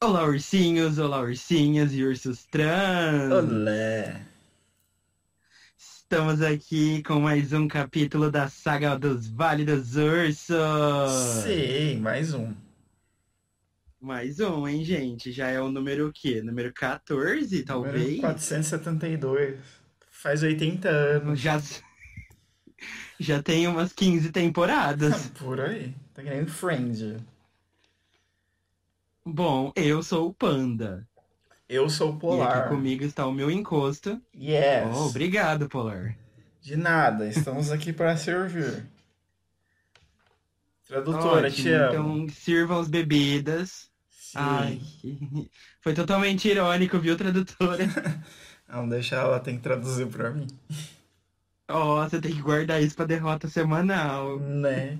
Olá, ursinhos, olá, ursinhas e ursos trans. Olé! Estamos aqui com mais um capítulo da saga dos Vale dos Ursos. Sim, mais um. Mais um, hein, gente? Já é o número o quê? Número 14, talvez? Número 472. Faz 80 anos. Já, já tem umas 15 temporadas. Por aí. Tá nem Friends. Bom, eu sou o Panda. Eu sou o E aqui Polar. comigo está o meu encosto. Yes. Oh, obrigado, Polar. De nada, estamos aqui para servir. Tradutora, Ótimo, te amo. então sirvam as bebidas. Sim. Ai, foi totalmente irônico, viu, tradutora? Não, deixa ela, tem que traduzir pra mim. Ó, você tem que guardar isso pra derrota semanal, Né?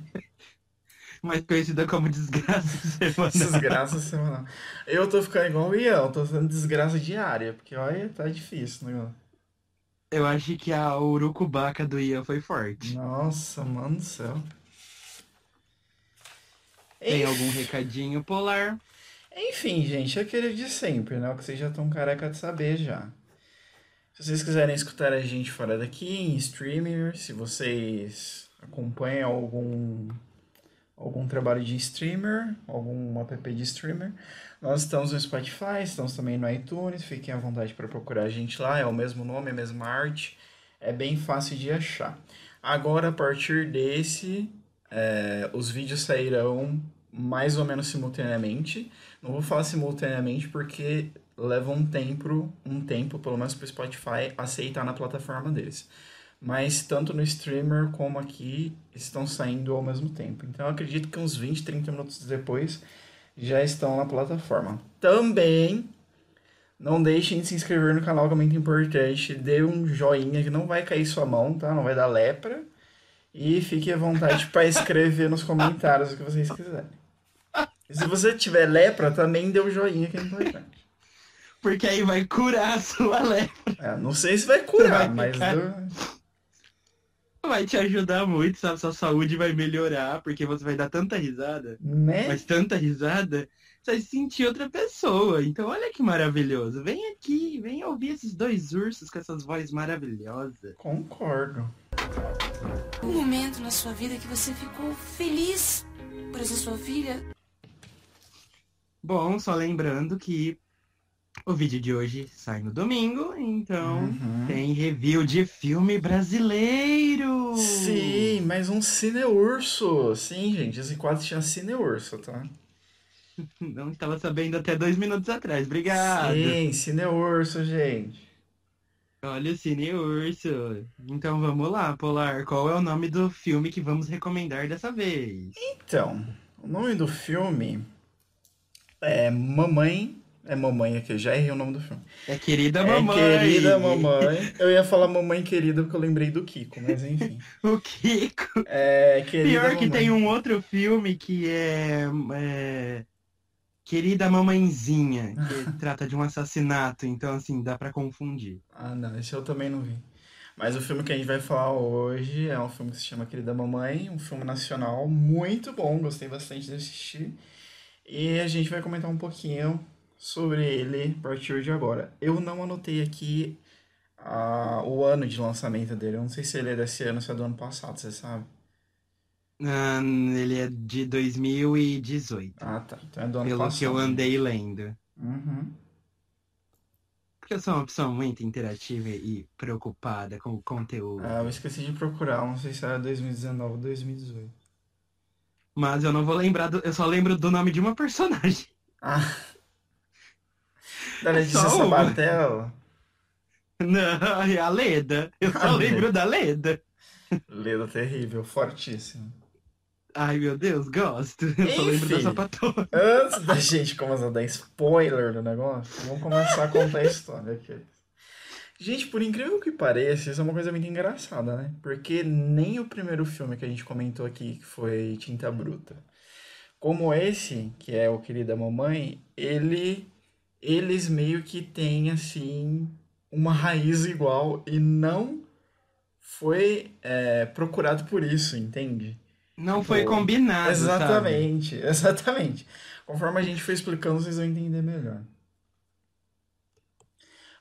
Mais conhecida como desgraça semanal. Desgraça semanal. Eu tô ficando igual o Ian, tô fazendo desgraça diária, porque olha, tá difícil o negócio. Eu acho que a urucubaca do Ian foi forte. Nossa, mano do céu. Tem Enfim. algum recadinho polar? Enfim, gente, é aquele de sempre, né? O que vocês já estão careca de saber já. Se vocês quiserem escutar a gente fora daqui, em streamer, se vocês acompanham algum, algum trabalho de streamer, algum app de streamer, nós estamos no Spotify, estamos também no iTunes, fiquem à vontade para procurar a gente lá, é o mesmo nome, a mesma arte, é bem fácil de achar. Agora, a partir desse, é, os vídeos sairão mais ou menos simultaneamente. Não vou falar simultaneamente porque leva um tempo, um tempo, pelo menos para o Spotify, aceitar na plataforma deles. Mas tanto no streamer como aqui estão saindo ao mesmo tempo. Então eu acredito que uns 20, 30 minutos depois já estão na plataforma. Também não deixem de se inscrever no canal, que é muito importante. Dê um joinha que não vai cair sua mão, tá? Não vai dar lepra. E fique à vontade para escrever nos comentários o que vocês quiserem. E se você tiver lepra, também dê o joinha que é importante. Porque aí vai curar a sua lepra. É, não sei se vai curar, Vai mas do- Vai te ajudar muito, sabe? Sua saúde vai melhorar, porque você vai dar tanta risada. né? Mas tanta risada, você vai se sentir outra pessoa. Então olha que maravilhoso. Vem aqui, vem ouvir esses dois ursos com essas vozes maravilhosas. Concordo. Um momento na sua vida que você ficou feliz por essa sua filha. Bom, só lembrando que o vídeo de hoje sai no domingo, então Uhum. tem review de filme brasileiro. Sim, mais um Cine Urso. Sim, gente, esse quadro tinha Cine Urso, tá? Não estava sabendo até dois minutos atrás. Obrigado. Sim, Cine Urso, gente. Olha o Cine Urso. Então vamos lá, Polar. Qual é o nome do filme que vamos recomendar dessa vez? Então, o nome do filme é Mamãe. É Mamãe aqui, eu já errei o nome do filme. É Querida É Mamãe. Querida Mamãe. Eu ia falar Mamãe Querida porque eu lembrei do Kiko, mas enfim. O Kiko. É Querida Pior que Mamãe. tem um outro filme que é, é Querida Mamãezinha, que trata de um assassinato, então assim, dá pra confundir. Ah, não, esse eu também não vi. Mas o filme que a gente vai falar hoje é um filme que se chama Querida Mamãe, um filme nacional muito bom, gostei bastante de assistir. E a gente vai comentar um pouquinho sobre ele a partir de agora. Eu não anotei aqui ah, o ano de lançamento dele, eu não sei se ele é desse ano ou se é do ano passado, você sabe? Ah, ele é de 2018, Ah, tá. Então é do ano pelo passado. que eu andei lendo. Uhum. Porque eu sou uma pessoa muito interativa e preocupada com o conteúdo. Ah, eu esqueci de procurar, não sei se era 2019 ou 2018. Mas eu não vou lembrar do... Eu só lembro do nome de uma personagem. Ah. Da Letícia Só. Sabatel. Não, é a Leda. Eu só lembro da Leda. Leda terrível, fortíssimo. Ai, meu Deus, gosto. Eu só lembro da Enfim. sapatona. Antes da gente começar a dar spoiler do negócio, vamos começar a contar a história aqui. Gente, por incrível que pareça, isso é uma coisa muito engraçada, né? Porque nem o primeiro filme que a gente comentou aqui, que foi Tinta Bruta, como esse, que é o Querida Mamãe, ele, eles meio que têm, assim, uma raiz igual e não foi é, procurado por isso, entende? Não foi combinado, sabe? Exatamente, exatamente. Conforme a gente foi explicando, vocês vão entender melhor.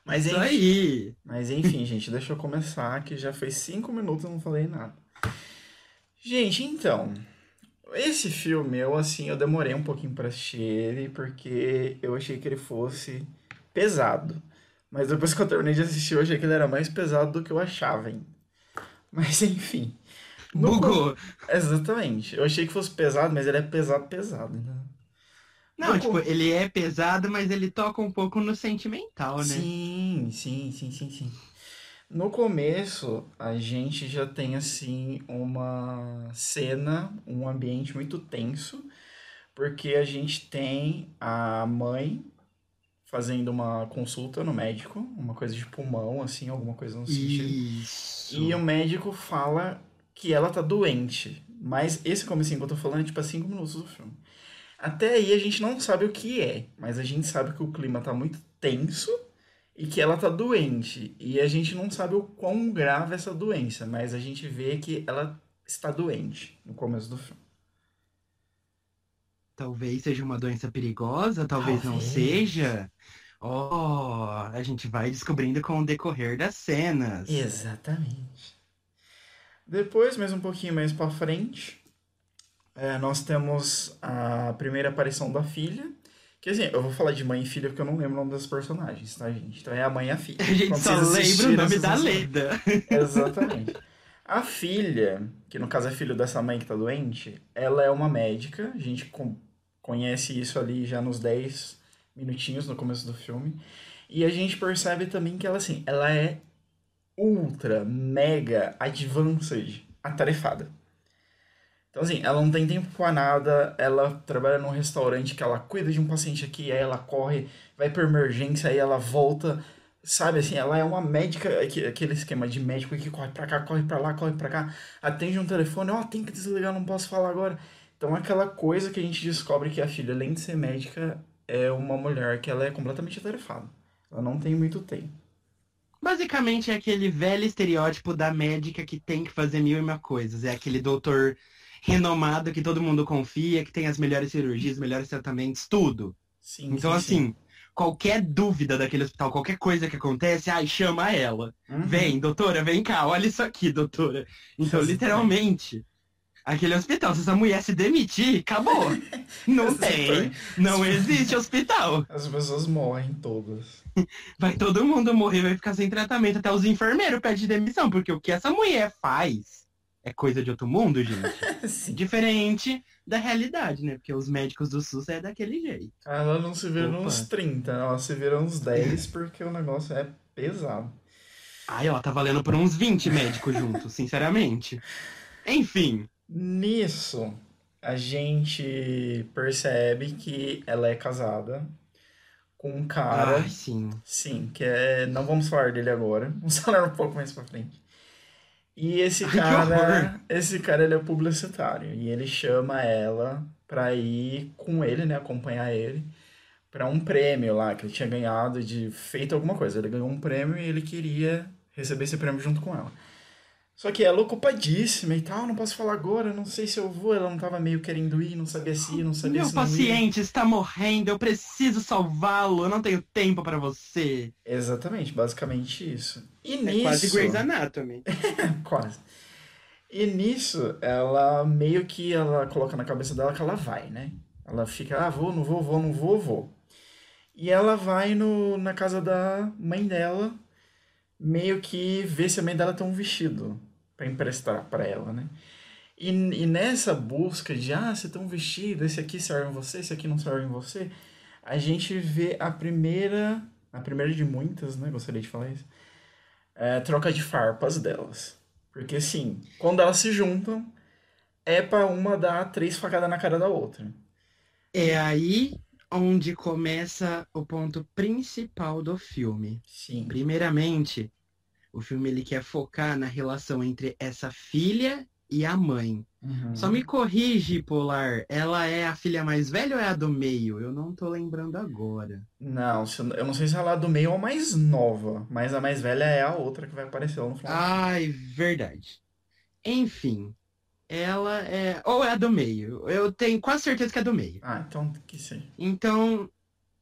Mas Isso enfim, aí. mas enfim, gente, deixa eu começar, que já foi cinco minutos e não falei nada. Gente, então, esse filme, eu assim, eu demorei um pouquinho pra assistir ele, porque eu achei que ele fosse pesado. Mas depois que eu terminei de assistir, eu achei que ele era mais pesado do que eu achava, hein? Mas enfim. No Bugou. Exatamente. Eu achei que fosse pesado, mas ele é pesado, pesado. Né? Não, No tipo, ele é pesado, mas ele toca um pouco no sentimental, né? Sim, sim, sim, sim, sim. No começo, a gente já tem assim uma cena, um ambiente muito tenso, porque a gente tem a mãe fazendo uma consulta no médico, uma coisa de pulmão, assim, alguma coisa no sentido. Isso. E o médico fala que ela tá doente. Mas esse comecinho que eu tô falando é tipo a 5 minutos do filme. Até aí a gente não sabe o que é, mas a gente sabe que o clima tá muito tenso e que ela tá doente. E a gente não sabe o quão grave é essa doença, mas a gente vê que ela está doente no começo do filme. Talvez seja uma doença perigosa, talvez não Talvez. seja. Oh, a gente vai descobrindo com o decorrer das cenas. Exatamente. Depois, mais um pouquinho mais pra frente, é, nós temos a primeira aparição da filha. Que assim, eu vou falar de mãe e filha porque eu não lembro o nome das personagens, tá, gente? Então é a mãe e a filha. A gente Quando só lembra o nome da. Leda. Exatamente. A filha, que no caso é filho dessa mãe que tá doente, ela é uma médica. A gente conhece isso ali já nos 10 minutinhos no começo do filme. E a gente percebe também que ela, assim, ela é ultra, mega, advanced, atarefada. Então, assim, ela não tem tempo pra nada, ela trabalha num restaurante que ela cuida de um paciente aqui, aí ela corre, vai pra emergência, aí ela volta, sabe, assim, ela é uma médica, aque- aquele esquema de médico que corre pra cá, corre pra lá, corre pra cá, atende um telefone, ó, tem que desligar, não posso falar agora. Então, aquela coisa que a gente descobre que a filha, além de ser médica, é uma mulher que ela é completamente atarefada. Ela não tem muito tempo. Basicamente é aquele velho estereótipo da médica que tem que fazer mil e uma coisas. É aquele doutor renomado que todo mundo confia, que tem as melhores cirurgias, os melhores tratamentos, tudo. Sim, Então, sim, assim, qualquer dúvida daquele hospital, qualquer coisa que acontece, ai, chama ela. sim. Uhum. Vem, doutora, vem cá, olha isso aqui, doutora. Então, literalmente, aquele hospital, se essa mulher se demitir, acabou. Não tem, não existe hospital. As pessoas morrem todas. Vai todo mundo morrer, vai ficar sem tratamento. Até os enfermeiros pedem demissão, porque o que essa mulher faz é coisa de outro mundo, gente. Sim. Diferente da realidade, né? Porque os médicos do SUS é daquele jeito. Ela não se vira Opa. uns 30, ela se vira uns 10 porque o negócio é pesado. Ai, ó, tá valendo por uns 20 médicos juntos, sinceramente. Enfim, Nisso, a gente percebe que ela é casada com um cara. ai, sim. Sim, que é. Não vamos falar dele agora. Vamos falar um pouco mais pra frente. E esse cara. Esse cara ele é publicitário. E ele chama ela pra ir com ele, né? Acompanhar ele. Pra um prêmio lá que ele tinha ganhado de feito alguma coisa. Ele ganhou um prêmio e ele queria receber esse prêmio junto com ela. Só que ela ocupadíssima e tal, não posso falar agora, não sei se eu vou. Ela não tava meio querendo ir, não sabia se ia, não sabia Meu se não ia. paciente está morrendo, eu preciso salvá-lo, eu não tenho tempo para você. Exatamente, basicamente isso. E É nisso. quase Grey's Anatomy. Quase. E nisso, ela meio que ela coloca na cabeça dela que ela vai, né? Ela fica, ah, vou, não vou, vou, não vou, vou. E ela vai no, na casa da mãe dela, meio que ver se a mãe dela tem um vestido pra emprestar pra ela, né? E, e nessa busca de, ah, você tem um vestido, esse aqui serve em você, esse aqui não serve em você, a gente vê a primeira, a primeira de muitas, né? Gostaria de falar isso. É, troca de farpas delas. Porque assim, quando elas se juntam, é pra uma dar três facadas na cara da outra. É aí onde começa o ponto principal do filme. Sim. Primeiramente, o filme ele quer focar na relação entre essa filha e a mãe. Uhum. Só me corrige, Polar, ela é a filha mais velha ou é a do meio? Eu não tô lembrando agora. Não, eu não sei se ela é do meio ou a mais nova, mas a mais velha é a outra que vai aparecer lá no final. Ai, verdade. Enfim, ela é. Ou é a do meio. Eu tenho quase certeza que é a do meio. Ah, então que seja. Então,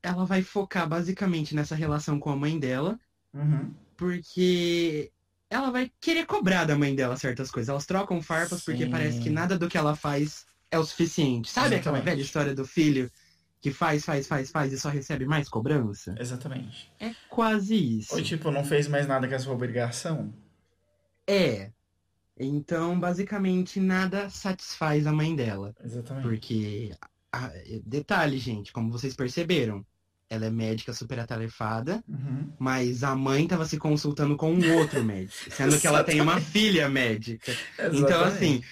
ela vai focar basicamente nessa relação com a mãe dela, Uhum. Porque ela vai querer cobrar da mãe dela certas coisas. Elas trocam farpas porque Sim. parece que nada do que ela faz é o suficiente. Sabe aquela Exatamente. velha história do filho que faz, faz, faz, faz e só recebe mais cobrança? Exatamente. É quase isso. Ou tipo, não fez mais nada que a sua obrigação? É. Então, basicamente, nada satisfaz a mãe dela. Exatamente. Porque, a- detalhe, gente, como vocês perceberam, ela é médica super atarefada, Uhum. mas a mãe estava se consultando com um outro médico, sendo que ela tem uma filha médica. Então, Exatamente. assim,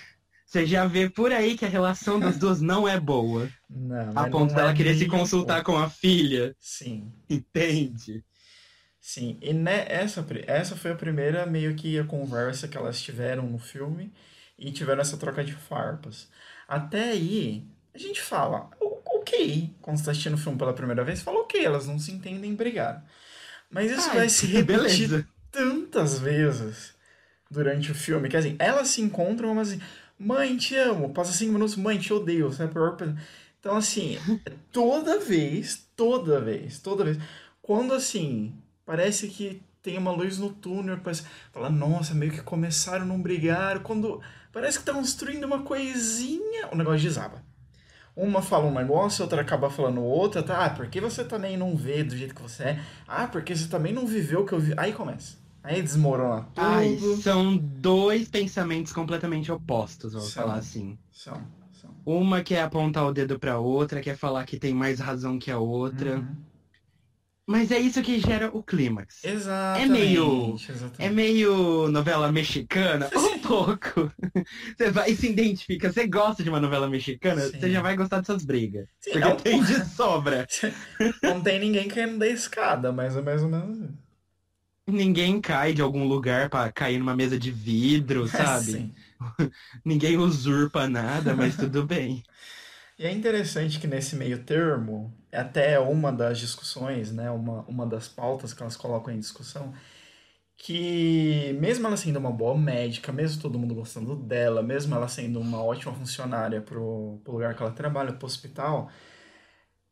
você já vê por aí que a relação das duas não é boa, Não, a ponto não dela é querer se consultar pouco. com a filha, Sim. entende? Sim, e né, essa, essa foi a primeira meio que a conversa que elas tiveram no filme e tiveram essa troca de farpas. Até aí, a gente fala, "O- ok, quando você tá assistindo o filme pela primeira vez, fala ok, elas não se entendem e brigaram. Mas isso Ai, vai se repetir beleza. tantas vezes durante o filme, que assim, elas se encontram, mas assim, mãe, te amo, passa cinco minutos, mãe, te odeio, você é a pior. Então, assim, toda vez, toda vez, toda vez, quando assim, parece que tem uma luz no túnel, parece, fala, nossa, meio que começaram, não brigaram, quando parece que tá construindo uma coisinha, o negócio desaba. Uma fala um negócio, outra acaba falando outra, tá? Ah, porque você também não vê do jeito que você é? Ah, porque você também não viveu o que eu vi. Aí começa. Aí desmorona tudo. Ai, são dois pensamentos completamente opostos, vou São. falar assim. São, são. Uma quer apontar o dedo pra outra, quer falar que tem mais razão que a outra. Uhum. Mas é isso que gera o clímax. Exatamente. meio- exatamente. É meio novela mexicana? Um pouco. Você vai e se identifica. Você gosta de uma novela mexicana? Sim. Você já vai gostar dessas brigas. Sim, Porque não, tem de sobra. não tem ninguém caindo da escada, mas é mais ou menos. Ninguém cai de algum lugar pra cair numa mesa de vidro, sabe? Sim. Ninguém usurpa nada, mas tudo bem. E é interessante que nesse meio termo, até uma das discussões, né, uma, uma das pautas que elas colocam em discussão, que mesmo ela sendo uma boa médica, mesmo todo mundo gostando dela, mesmo ela sendo uma ótima funcionária pro, pro lugar que ela trabalha, pro hospital,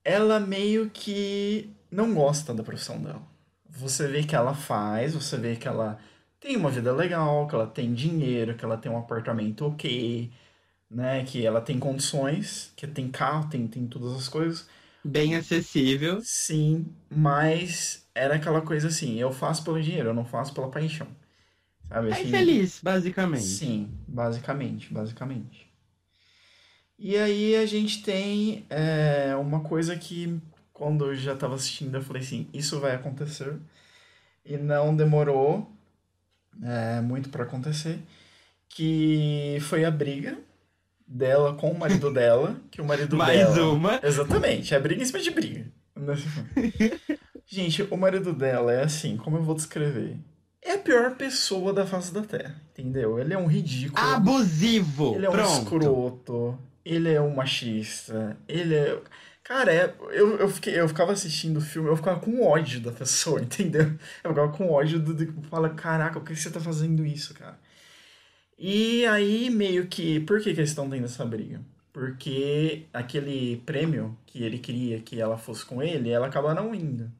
ela meio que não gosta da profissão dela. Você vê que ela faz, você vê que ela tem uma vida legal, que ela tem dinheiro, que ela tem um apartamento ok, né? Que ela tem condições, que tem carro, tem, tem todas as coisas. Bem acessível. Sim, mas era aquela coisa assim, eu faço pelo dinheiro, eu não faço pela paixão. Sabe É assim? infeliz, basicamente. Sim, basicamente, basicamente. E aí a gente tem é, uma coisa que quando eu já estava assistindo eu falei assim, isso vai acontecer. E não demorou é, muito para acontecer, que foi a briga dela com o marido dela, que o marido Mais dela... uma. Exatamente, é briga em cima de briga. Gente, o marido dela é assim, como eu vou descrever? É a pior pessoa da face da Terra, entendeu? Ele é um ridículo. Abusivo. Ele é um Pronto. escroto. Ele é um machista. Ele é. Cara, é- eu, eu, fiquei, eu ficava assistindo o filme, eu ficava com ódio da pessoa, entendeu? Eu ficava com ódio do. do fala, caraca, por que você tá fazendo isso, cara? E aí, meio que. Por que, que eles estão tendo essa briga? Porque aquele prêmio que ele queria que ela fosse com ele, ela acaba não indo.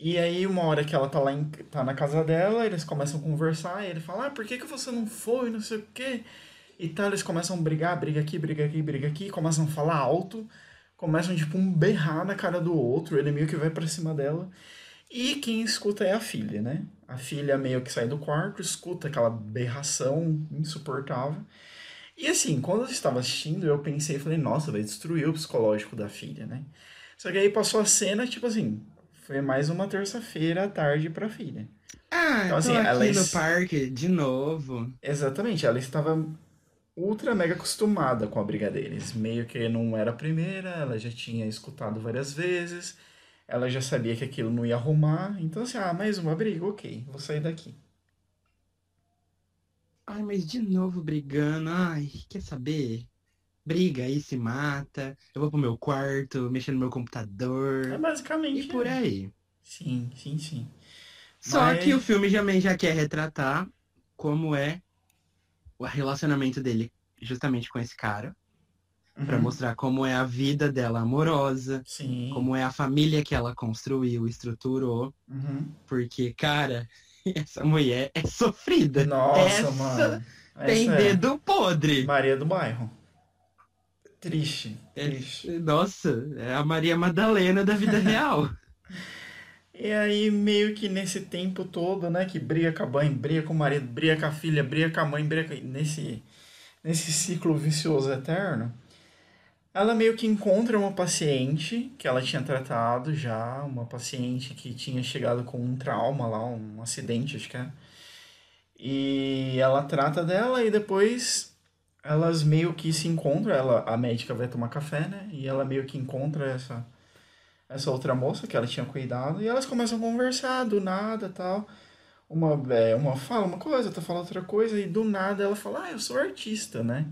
E aí, uma hora que ela tá lá em, tá na casa dela, eles começam a conversar, e ele fala, ah, por que, que você não foi, não sei o quê. E tal, eles começam a brigar, briga aqui, briga aqui, briga aqui, começam a falar alto, começam, tipo, um berrar na cara do outro, ele meio que vai pra cima dela. E quem escuta é a filha, né? A filha meio que sai do quarto, escuta aquela berração insuportável. E assim, quando eu estava assistindo, eu pensei, falei, nossa, vai destruir o psicológico da filha, né? Só que aí passou a cena, tipo assim, foi mais uma terça-feira à tarde pra filha. Ah, Então, assim, aqui ela no es- parque de novo. Exatamente, ela estava ultra mega acostumada com a briga deles. Meio que não era a primeira, ela já tinha escutado várias vezes, ela já sabia que aquilo não ia arrumar. Então, assim, ah, mais uma briga, ok, vou sair daqui. Ai, mas de novo brigando. Ai, quer saber? Briga aí, se mata. Eu vou pro meu quarto, mexer no meu É computador. basicamente. E por é. aí. Sim, sim, sim. Só Mas- que o filme também já quer retratar como é o relacionamento dele justamente com esse cara, Pra Uhum. mostrar como é a vida dela amorosa, Sim. como é a família que ela construiu, estruturou. Uhum. Porque, cara, essa mulher é sofrida. Nossa, Essa mano. Tem Essa é dedo podre. Maria do bairro. Triste. É- Triste. Nossa, é a Maria Madalena da vida real. E aí, meio que nesse tempo todo, né, que briga com a mãe, briga com o marido, briga com a filha, briga com a mãe, briga com... Nesse, nesse ciclo vicioso eterno, ela meio que encontra uma paciente que ela tinha tratado já, uma paciente que tinha chegado com um trauma lá, um acidente, acho que é. E ela trata dela e depois elas meio que se encontram, ela, a médica vai tomar café, né, e ela meio que encontra essa essa outra moça que ela tinha cuidado, e elas começam a conversar do nada tal. Uma, é, uma fala uma coisa, outra fala outra coisa, e do nada ela fala, ah, eu sou artista, né?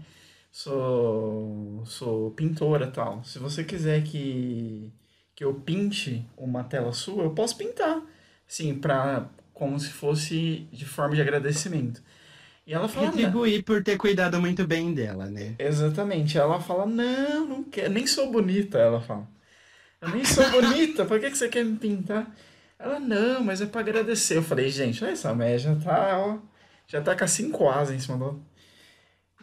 Sou, sou pintora tal. Se você quiser que, que eu pinte uma tela sua, eu posso pintar. Sim, pra, como se fosse de forma de agradecimento. E ela fala. Retribuir por ter cuidado muito bem dela, né? Exatamente. Ela fala, não, não quero, nem sou bonita, ela fala. Eu nem sou bonita, por que, que você quer me pintar? Ela, não, mas é pra agradecer. Eu falei, gente, olha essa mulher, já tá, ó, já tá com as cinco asas em cima do...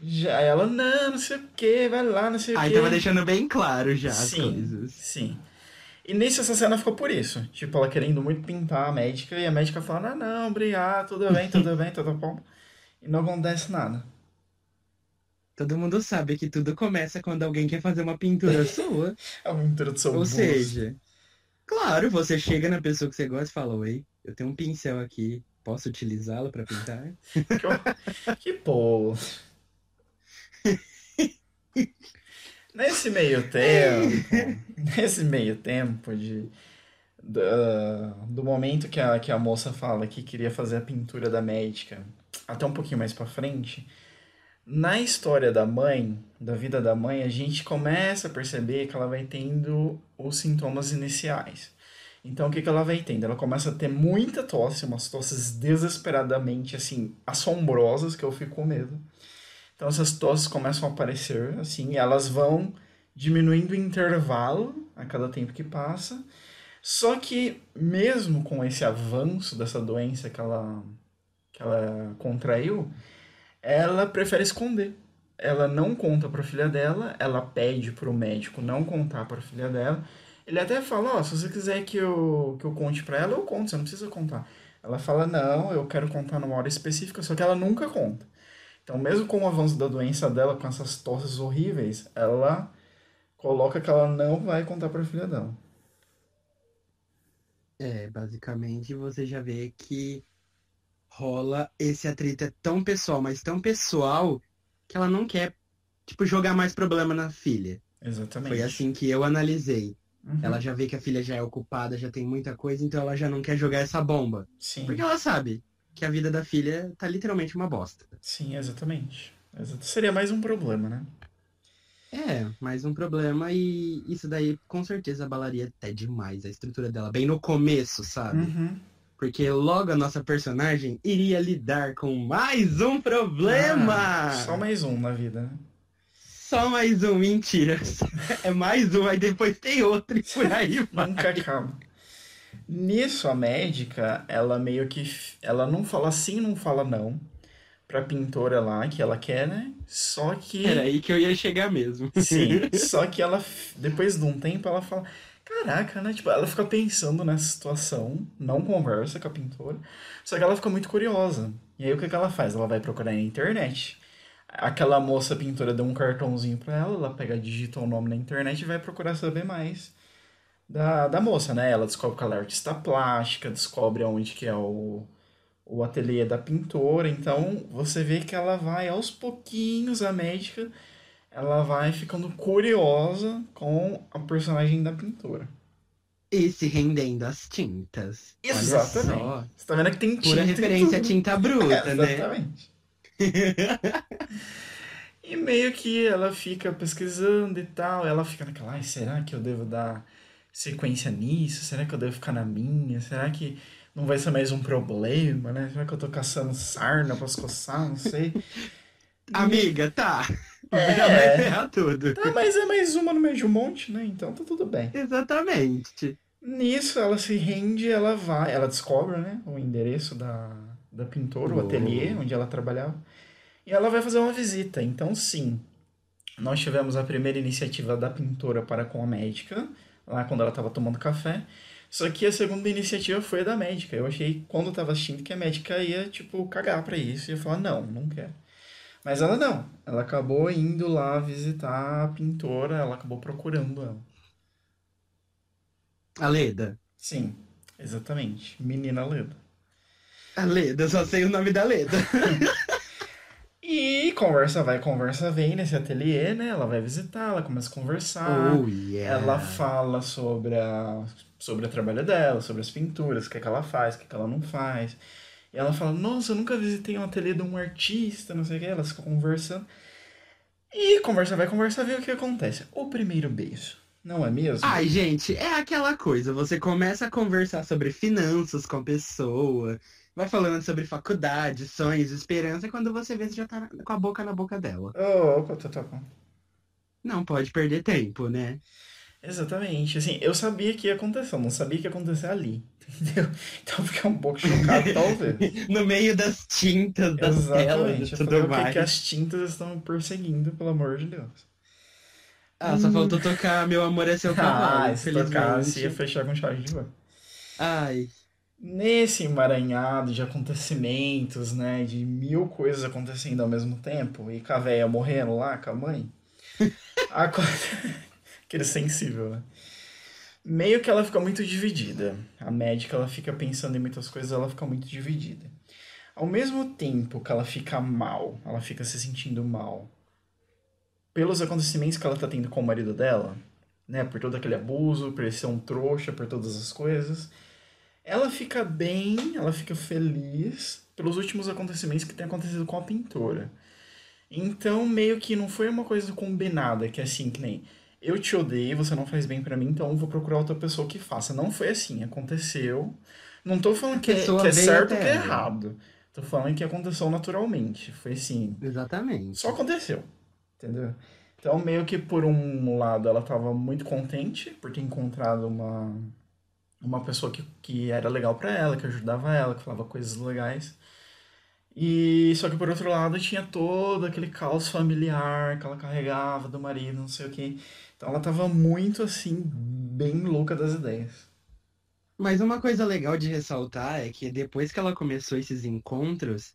Já, ela, não, não sei o que, vai lá, não sei o Aí que. tava deixando bem claro já as Sim, coisas. sim. E nisso essa cena ficou por isso. Tipo, ela querendo muito pintar a médica e a médica falando, ah, não, obrigado, tudo bem, tudo bem, tudo bom. E não acontece nada. Todo mundo sabe que tudo começa quando alguém quer fazer uma pintura sua. É uma introdução Ou bosta. seja, claro, você chega na pessoa que você gosta e fala: Oi, eu tenho um pincel aqui, posso utilizá-lo pra pintar? Que, que pô. Nesse meio tempo, nesse meio tempo de da- do momento que a, que a moça fala que queria fazer a pintura da médica, até um pouquinho mais pra frente, na história da mãe, da vida da mãe, a gente começa a perceber que ela vai tendo os sintomas iniciais. Então, o que que ela vai tendo? Ela começa a ter muita tosse, umas tosses desesperadamente, assim, assombrosas, que eu fico com medo. Então, essas tosses começam a aparecer, assim, e elas vão diminuindo o intervalo a cada tempo que passa. Só que, mesmo com esse avanço dessa doença que ela, que ela contraiu, ela prefere esconder. Ela não conta para a filha dela, ela pede para o médico não contar para a filha dela. Ele até fala, ó, se você quiser que eu, que eu conte para ela, eu conto, você não precisa contar. Ela fala, não, eu quero contar numa hora específica, só que ela nunca conta. Então, mesmo com o avanço da doença dela, com essas tosses horríveis, ela coloca que ela não vai contar para a filha dela. É, basicamente você já vê que rola esse atrito é tão pessoal, mas tão pessoal que ela não quer, tipo, jogar mais problema na filha. Exatamente. Foi assim que eu analisei. Uhum. Ela já vê que a filha já é ocupada, já tem muita coisa, então ela já não quer jogar essa bomba. Sim, Porque ela sabe que a vida da filha tá literalmente uma bosta. sim, exatamente. Seria mais um problema, né? É, mais um problema e isso daí com certeza abalaria até demais a estrutura dela, bem no começo, sabe? Uhum. Porque logo a nossa personagem iria lidar com mais um problema! Ah, só mais um na vida, né? Só mais um, mentira. É mais um, aí depois tem outro e por aí vai. Nunca acaba. Nisso, a médica, ela meio que. Ela não fala sim, não fala não. Pra pintora lá, que ela quer, né? Só que. Era aí que eu ia chegar mesmo. Sim. Só que ela, depois de um tempo, ela fala. Caraca, né? Tipo, ela fica pensando nessa situação, não conversa com a pintora, só que ela fica muito curiosa. E aí o que que ela faz? Ela vai procurar na internet. Aquela moça pintora deu um cartãozinho pra ela, ela pega, digita o nome na internet e vai procurar saber mais da, da moça, né? Ela descobre que ela é artista plástica, descobre onde que é o, o ateliê da pintora. Então você vê que ela vai aos pouquinhos, a médica, ela vai ficando curiosa com a personagem da pintora. E se rendendo às tintas. Exatamente. só. Você tá vendo que tem tinta Pura referência à tinta bruta, É, né? Exatamente. E meio que ela fica pesquisando e tal, ela fica naquela, ai, será que eu devo dar sequência nisso? Será que eu devo ficar na minha? Será que não vai ser mais um problema, né? Será que eu tô caçando sarna pra se coçar? Não sei. Amiga, tá. É. Já vai ferrar tudo. Tá, mas é mais uma no meio de um monte, né? Então tá tudo bem. Exatamente. Nisso ela se rende, ela vai, ela descobre, né, o endereço da, da pintora, o ateliê onde ela trabalhava, e ela vai fazer uma visita. Então, sim, nós tivemos a primeira iniciativa da pintora para com a médica, lá quando ela estava tomando café. Só que a segunda iniciativa foi a da médica. Eu achei, quando eu tava assistindo, que a médica ia, tipo, cagar pra isso e ia falar, não, não quero. Mas ela não. Ela acabou indo lá visitar a pintora, ela acabou procurando ela. A Leda. Sim, exatamente. Menina Leda. A Leda, só sei o nome da Leda. E conversa vai, conversa vem nesse ateliê, né? Ela vai visitar, ela começa a conversar. Oh, yeah. Ela fala sobre, a, sobre o trabalho dela, sobre as pinturas, o que, é que ela faz, o que, é que ela não faz. E ela fala, nossa, eu nunca visitei um ateliê de um artista, não sei o que. Elas ficam conversando. E conversa vai, conversa vem, o que acontece? O primeiro beijo, não é mesmo? Ai, gente, é aquela coisa. Você começa a conversar sobre finanças com a pessoa, vai falando sobre faculdade, sonhos, esperança, e quando você vê, você já tá com a boca na boca dela. Ô, ô, tô, tô, tô. Não pode perder tempo, né? Exatamente. Assim, eu sabia que ia acontecer, eu não sabia que ia acontecer ali. Entendeu? Então fiquei um pouco chocado, talvez. No meio das tintas, das telas Exatamente. e Eu tudo mais. que as tintas estão perseguindo, pelo amor de Deus. Ah, só faltou tocar Meu Amor é Seu Cavalo, Ah, se tocasse, ia infelizmente. fechar com chave de ouro. Ai, Nesse emaranhado de acontecimentos, né? De mil coisas acontecendo ao mesmo tempo, e com a véia morrendo lá com a mãe. a Aquele sensível, né? Meio que ela fica muito dividida. A médica, ela fica pensando em muitas coisas, ela fica muito dividida. Ao mesmo tempo que ela fica mal, ela fica se sentindo mal pelos acontecimentos que ela tá tendo com o marido dela, né? Por todo aquele abuso, por ele ser um trouxa, por todas as coisas. Ela fica bem, ela fica feliz pelos últimos acontecimentos que tem acontecido com a pintora. Então, meio que não foi uma coisa combinada, que é assim, que nem eu te odeio, você não faz bem pra mim, então vou procurar outra pessoa que faça. Não foi assim, aconteceu. Não tô falando que é, que é certo ou que é errado. Tô falando que aconteceu naturalmente. Foi assim, exatamente. só aconteceu, entendeu? Então, meio que por um lado ela tava muito contente por ter encontrado uma, uma pessoa que, que era legal pra ela, que ajudava ela, que falava coisas legais. E só que por outro lado tinha todo aquele caos familiar que ela carregava do marido, não sei o quê. Então ela tava muito assim, bem louca das ideias. Mas uma coisa legal de ressaltar é que depois que ela começou esses encontros,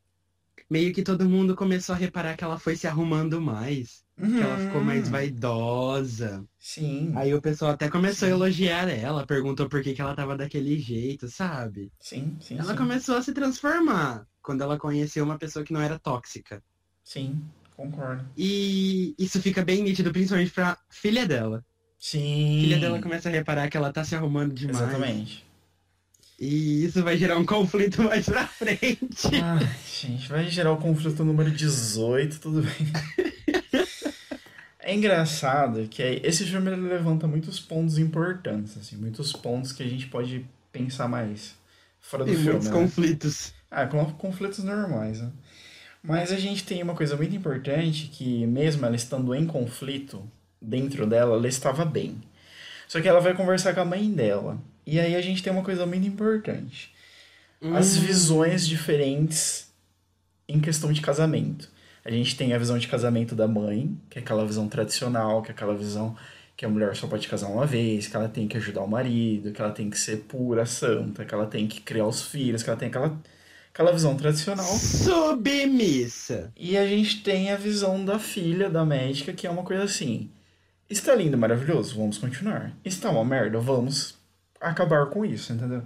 meio que todo mundo começou a reparar que ela foi se arrumando mais, que ela ficou mais Uhum. vaidosa. Sim, Aí o pessoal até começou a Sim. elogiar ela, perguntou por que que ela tava daquele jeito, sabe? sim, sim, Ela sim. começou a se transformar quando ela conheceu uma pessoa que não era tóxica. Sim, concordo. E isso fica bem nítido, principalmente pra filha dela. Sim. A filha dela começa a reparar que ela tá se arrumando demais. Exatamente. E isso vai gerar um conflito mais pra frente. Ai, gente, vai gerar o conflito número 18, tudo bem. É engraçado que esse filme levanta muitos pontos importantes, assim, muitos pontos que a gente pode pensar mais fora do Tem filme, muitos né? conflitos. Ah, com conflitos normais, né? Mas a gente tem uma coisa muito importante que mesmo ela estando em conflito dentro dela, ela estava bem. Só que ela vai conversar com a mãe dela. E aí a gente tem uma coisa muito importante as Hum, visões diferentes em questão de casamento. A gente tem a visão de casamento da mãe, que é aquela visão tradicional, que é aquela visão que a mulher só pode casar uma vez, que ela tem que ajudar o marido, que ela tem que ser pura, santa, que ela tem que criar os filhos, que ela tem aquela, aquela visão tradicional. Submissa. E a gente tem a visão da filha da médica, que é uma coisa assim: está lindo, maravilhoso, vamos continuar. Está uma merda, vamos acabar com isso, entendeu?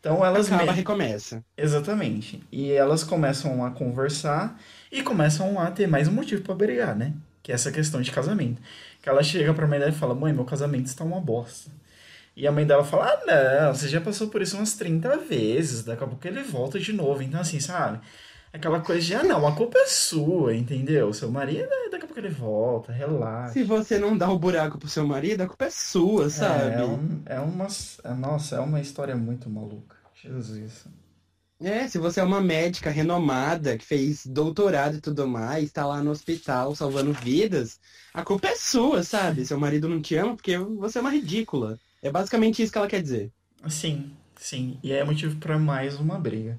Então elas Acaba, me- recomeça. Exatamente. E elas começam a conversar e começam a ter mais um motivo pra brigar, né? Que é essa questão de casamento. Que ela chega pra mãe dela e fala: Mãe, meu casamento está uma bosta. E a mãe dela fala: Ah, não, você já passou por isso umas 30 vezes. Daqui a pouco ele volta de novo. Então, assim, sabe? Aquela coisa de: Ah, não, a culpa é sua, entendeu? Seu marido, pouco ele volta, relaxa. Se você não dá o buraco pro seu marido, a culpa é sua, sabe? É, um- é uma. é- nossa, é uma história muito maluca. Jesus. É, se você é uma médica renomada, que fez doutorado e tudo mais, tá lá no hospital salvando vidas, a culpa é sua, sabe? Seu marido não te ama porque você é uma ridícula. É basicamente isso que ela quer dizer. Sim, sim. E é motivo para mais uma briga.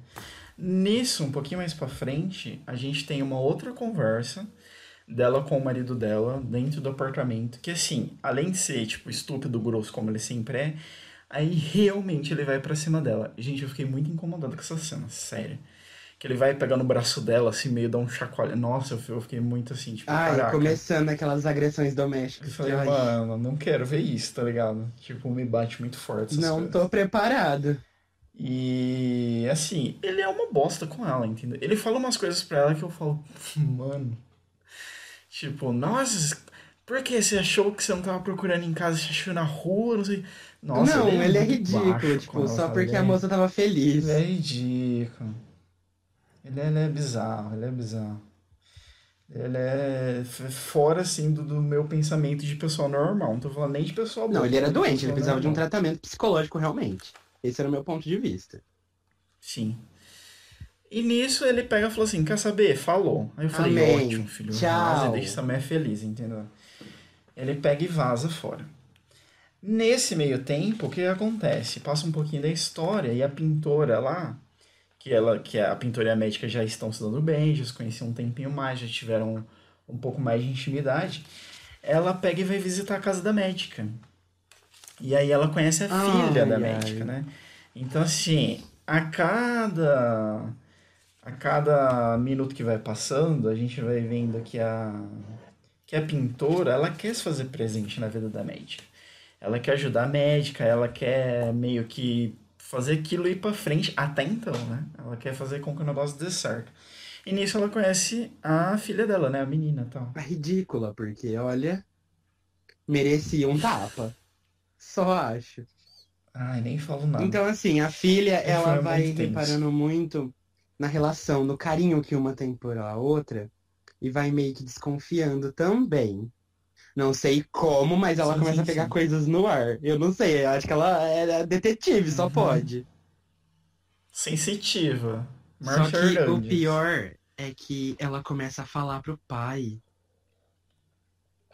Nisso, um pouquinho mais pra frente, a gente tem uma outra conversa dela com o marido dela dentro do apartamento, que assim, além de ser, tipo, estúpido, grosso como ele sempre é, aí realmente ele vai para cima dela. Gente, eu fiquei muito incomodado com essa cena, sério. Que ele vai pegar no braço dela, assim, meio dá um chacoalho. Nossa, eu fiquei muito assim, tipo, Ah, caraca. começando aquelas agressões Eu domésticas. falei, Ai, mano, não quero ver isso, tá ligado? Tipo, me bate muito forte não coisas. tô preparado. E assim, ele é uma bosta com ela, entendeu? Ele fala umas coisas pra ela que eu falo, mano. Tipo, nossa, por que você achou que você não tava procurando em casa, você achou na rua, não sei. Nossa, não, ele é muito ridículo, baixo com tipo, só porque Ele a é- moça tava feliz. Ele é ridículo. Ele é, ele é bizarro, ele é bizarro. Ele é fora, assim, do, do meu pensamento de pessoa normal. Não tô falando nem de pessoa boa. Não, ele era doente, ele precisava de um normal. tratamento psicológico realmente. Esse era o meu ponto de vista. Sim. E nisso ele pega e falou assim: Quer saber? Falou. Aí eu falei: Amém. Ótimo, filho. Tchau. Vaza deixa essa mulher feliz, entendeu? Ele pega e vaza fora. Nesse meio tempo, o que acontece? Passa um pouquinho da história e a pintora lá, que ela, que a pintora e a médica já estão se dando bem, já se conheciam um tempinho mais, já tiveram um pouco mais de intimidade. Ela pega e vai visitar a casa da médica. E aí ela conhece a filha Ai, da ai. médica, né? Então, assim, a cada a cada minuto que vai passando, a gente vai vendo que a que a pintora, ela quer se fazer presente na vida da médica. Ela quer ajudar a médica, ela quer meio que fazer aquilo ir pra frente até então, né? Ela quer fazer com que o negócio dê certo. E nisso ela conhece a filha dela, né? A menina tal. É ridícula, porque, olha, merecia um tapa. Só acho. Ai, nem falo nada. Então, assim, a filha, ela muito vai tenso. reparando muito na relação, no carinho que uma tem por a outra, e vai meio que desconfiando também. Não sei como, mas ela Sim, começa sim, a pegar sim. coisas no ar. Eu não sei, eu acho que ela é detetive, só Uhum. pode. Sensitiva. Só Márcia que o Hernandes. pior é que ela começa a falar pro pai.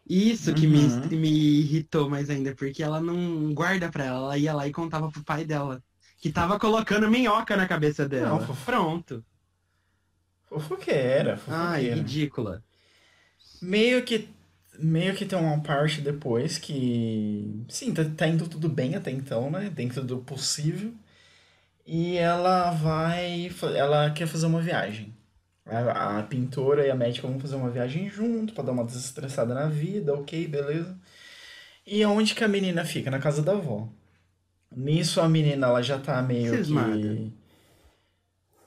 Isso que me, Uhum. me irritou mais ainda, porque ela não guarda pra ela, ela ia lá e contava pro pai dela. Que tava colocando minhoca na cabeça dela. Não, fofo. Pronto. Fofoqueira, Ai, fofoqueira. ridícula. Meio que meio que tem uma parte depois que sim, tá, tá indo tudo bem até então, né? Dentro do possível. E ela vai, ela quer fazer uma viagem. A, a pintora e a médica vão fazer uma viagem junto pra dar uma desestressada na vida, ok, beleza. E onde que a menina fica? Na casa da avó. Nisso a menina ela já tá meio Cismada. que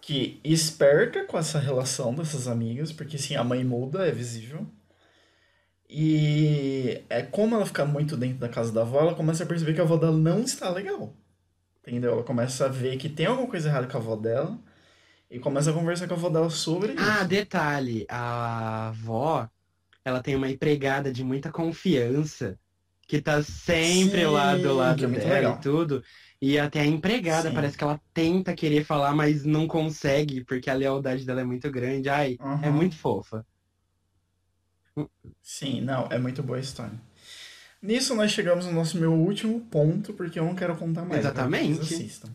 que esperta com essa relação dessas amigas, porque assim, a mãe muda, é visível. E é como ela fica muito dentro da casa da avó, ela começa a perceber que a avó dela não está legal. Entendeu? Ela começa a ver que tem alguma coisa errada com a avó dela e começa a conversar com a avó dela sobre Ah, isso. detalhe, a avó, ela tem uma empregada de muita confiança, que tá sempre lá do Sim, lado é dela legal. e tudo. E até a empregada, Sim. parece que ela tenta querer falar, mas não consegue, porque a lealdade dela é muito grande. Ai, é Aham. muito fofa. Sim, não, é muito boa a história. Nisso nós chegamos no nosso meu último ponto, porque eu não quero contar mais. vocês Exatamente. assistam.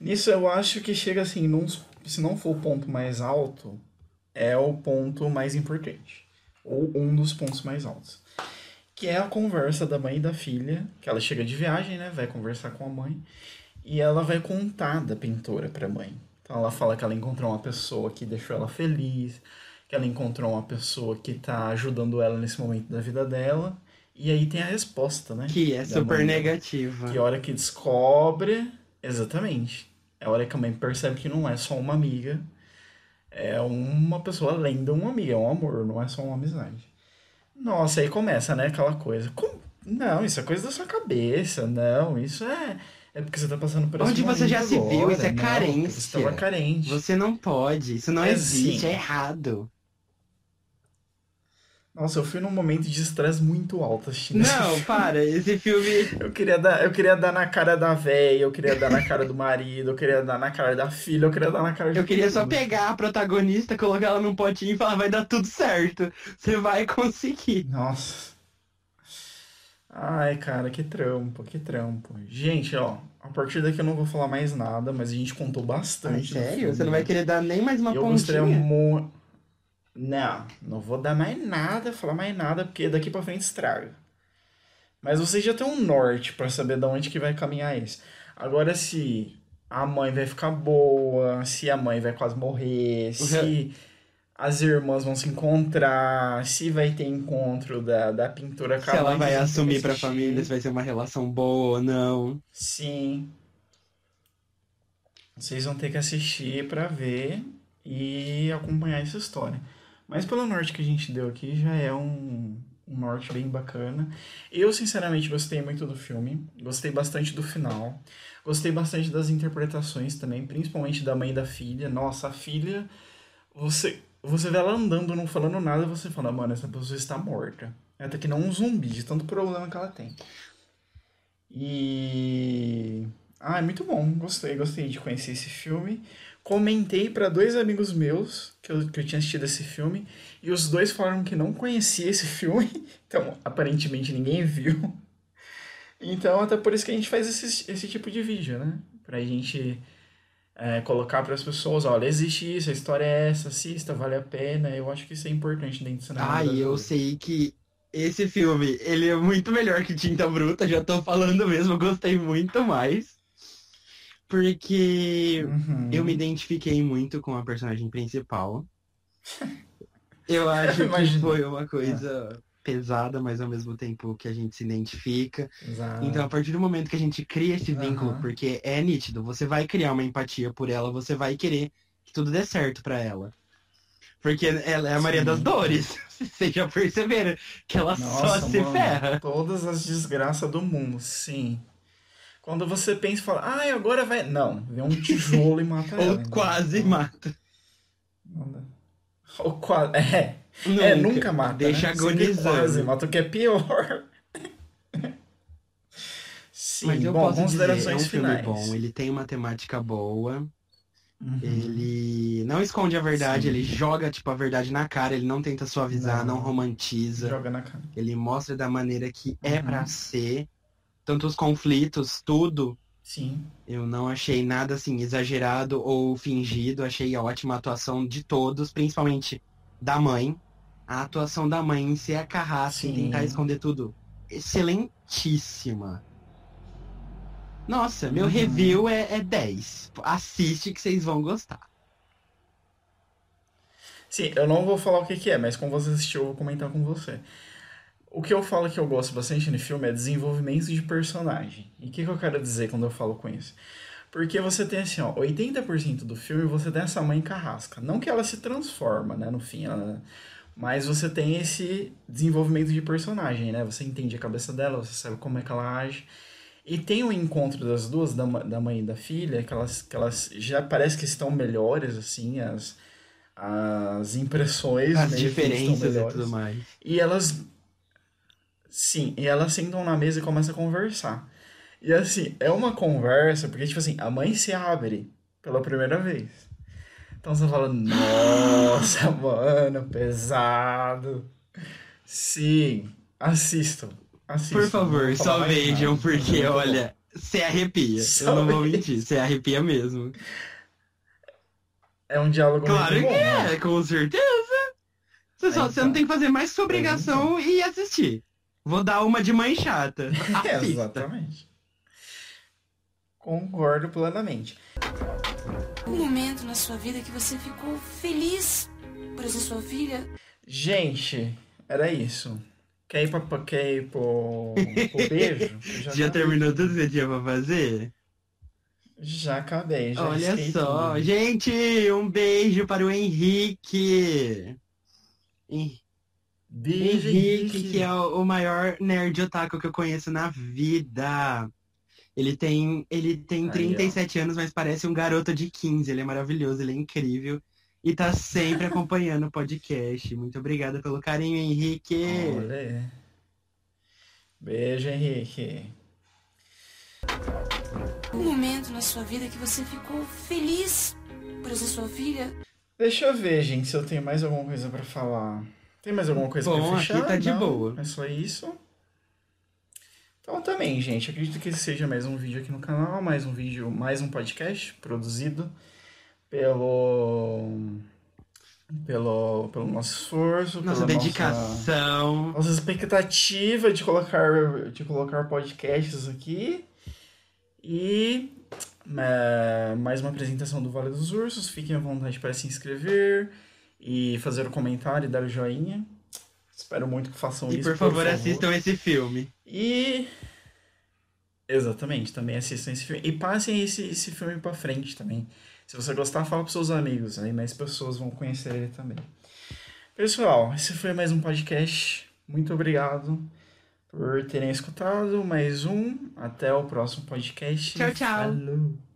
Nisso eu acho que chega assim, num, se não for o ponto mais alto, é o ponto mais importante. Ou um dos pontos mais altos. Que é a conversa da mãe e da filha, que ela chega de viagem, né? Vai conversar com a mãe. E ela vai contar da pintora pra mãe. Então ela fala que ela encontrou uma pessoa que deixou ela feliz, que ela encontrou uma pessoa que tá ajudando ela nesse momento da vida dela. E aí tem a resposta, né? Que é super mãe negativa. Que a hora que descobre. Exatamente. É a hora que a mãe percebe que não é só uma amiga. É uma pessoa além de uma amiga. É um amor, não é só uma amizade. Nossa, aí começa, né? Aquela coisa. Como- Não, isso é coisa da sua cabeça. Não, isso é. É porque você tá passando por Onde você já se viu, isso é Não, porque carência. Você carente. Você não pode, isso não É existe, sim. é errado. Nossa, eu fui num momento de estresse muito alto assistindo esse Não, para, esse filme. Eu queria dar, eu queria dar na cara da véia, eu queria dar na cara do marido, eu queria dar na cara da filha, eu queria dar na cara de Eu queria só pegar a protagonista, colocar ela num potinho e falar, vai dar tudo certo. Você vai conseguir. Nossa. Ai, cara, que trampo, que trampo. Gente, ó, a partir daqui eu não vou falar mais nada, mas a gente contou Ai, bastante. do sério? filme. Você não vai querer dar nem mais uma Eu pontinha? muito. Não, não vou dar mais nada, falar mais nada, porque daqui pra frente estraga. Mas vocês já têm um norte pra saber de onde que vai caminhar isso. Agora, se a mãe vai ficar boa, se a mãe vai quase morrer, se as irmãs vão se encontrar, se vai ter encontro da, da pintora com Se ela vai assumir pra família, se vai ser uma relação boa ou não. Sim. Vocês vão ter que assistir pra ver e acompanhar essa história. Mas pelo norte que a gente deu aqui já é um, um norte bem bacana. Eu, sinceramente, gostei muito do filme. Gostei bastante do final. Gostei bastante das interpretações também, principalmente da mãe e da filha. Nossa, a filha, você, você vê ela andando, não falando nada, você fala, mano, essa pessoa está morta. Ela tá que não um zumbi, de tanto problema que ela tem. E. Ah, é muito bom. Gostei, gostei de conhecer esse filme. Comentei para dois amigos meus que eu, que eu tinha assistido esse filme. E os dois falaram que não conhecia esse filme. Então, aparentemente, ninguém viu. Então, até por isso que a gente faz esse, esse tipo de vídeo, né? Pra gente é, colocar para as pessoas: olha, existe isso, a história é essa, assista, vale a pena. Eu acho que isso é importante dentro do cinema. Ai, eu brasileiro. sei que esse filme, ele é muito melhor que Tinta Bruta, já tô falando mesmo, eu gostei muito mais. Porque Uhum. eu me identifiquei muito com a personagem principal. Eu acho que foi uma coisa pesada, mas ao mesmo tempo que a gente se identifica. Exato. Então, a partir do momento que a gente cria esse vínculo, Aham. porque é nítido, você vai criar uma empatia por ela, você vai querer que tudo dê certo pra ela. Porque ela é a Maria Sim. das Dores. Vocês já perceberam que ela só Nossa, se mano, ferra. Todas as desgraças do mundo, sim. Quando você pensa e fala, ai, agora vai. Não, vem um tijolo e mata ela. Ou então. quase mata. Ou quase. É, é, nunca mata. Deixa né? Agonizando. Quase mata, o que é pior. Sim, Mas eu bom, posso dizer, é um considerações filme finais. bom, ele tem uma temática boa, Uhum. ele não esconde a verdade, Sim. ele joga, tipo, a verdade na cara, ele não tenta suavizar, não, Não. romantiza. Joga na cara. Ele mostra da maneira que é Uhum. pra ser. Tanto os conflitos, tudo. Sim. Eu não achei nada assim exagerado ou fingido. Achei a ótima atuação de todos, principalmente da mãe. A atuação da mãe em ser a carrasca e Sim. tentar esconder tudo. Excelentíssima. Nossa, meu Uhum. review é, é 10. Assiste que vocês vão gostar. Sim, eu não vou falar o que que é, mas como você assistiu, eu vou comentar com você. O que eu falo que eu gosto bastante no filme é desenvolvimento de personagem. E o que, que eu quero dizer quando eu falo com isso? Porque você tem assim, ó, 80% do filme você tem essa mãe carrasca. Não que ela se transforma, né, no fim, ela- mas você tem esse desenvolvimento de personagem, né? Você entende a cabeça dela, você sabe como é que ela age. E tem o encontro das duas, da, da mãe e da filha, que elas, que elas já parece que estão melhores, assim, as, as impressões As diferenças e tudo mais. E elas. Sim, e elas sentam na mesa e começam a conversar. E assim, é uma conversa, porque, tipo assim, a mãe se abre pela primeira vez. Então você fala, nossa, mano, pesado. Sim, assistam. assistam. Por não favor, só vejam, nada, porque, é muito olha, você arrepia. Só Eu não vou mentir, você arrepia mesmo. É um diálogo Claro muito que bom. né? é, com certeza. Você, só, Aí você não tá. tem que fazer mais que sua obrigação e assistir. Vou dar uma de mãe chata. É, exatamente. Concordo plenamente. Um momento na sua vida que você ficou feliz por essa sua filha. Gente, era isso. Quer ir, pra, pra- quer ir pro, pro beijo? Eu Já acabei. terminou tudo que você tinha pra fazer? Já acabei, já Olha só. tudo. Gente, um beijo para o Henrique. Hen- Beijo, Henrique, que é o maior nerd otaku que eu conheço na vida. Ele tem, ele tem Aí, ó. 37 anos, mas parece um garoto de 15. Ele é maravilhoso, ele é incrível. e tá sempre acompanhando o podcast. Muito obrigada pelo carinho, Henrique. Olha. Beijo, Henrique. Um momento na sua vida que você ficou feliz por essa sua filha. Deixa eu ver, gente, se eu tenho mais alguma coisa pra falar. Tem mais alguma coisa Bom, pra fechar? aqui tá de Não? boa. É só isso. Então também, gente, acredito que esse seja mais um vídeo aqui no canal, mais um vídeo, mais um podcast produzido pelo pelo, pelo nosso esforço, Nossa dedicação. nossa, nossa expectativa de colocar de colocar podcasts aqui e é, mais uma apresentação do Vale dos Ursos. Fiquem à vontade para se inscrever e fazer o comentário e dar o joinha. Espero muito que façam E isso. por favor, assistam esse filme. E. Exatamente, também assistam esse filme. E passem esse, esse filme pra frente também. Se você gostar, fala pros seus amigos, aí mais pessoas vão conhecer ele também. Pessoal, esse foi mais um podcast. Muito obrigado por terem escutado. Mais um. Até o próximo podcast. Tchau, tchau. Falou.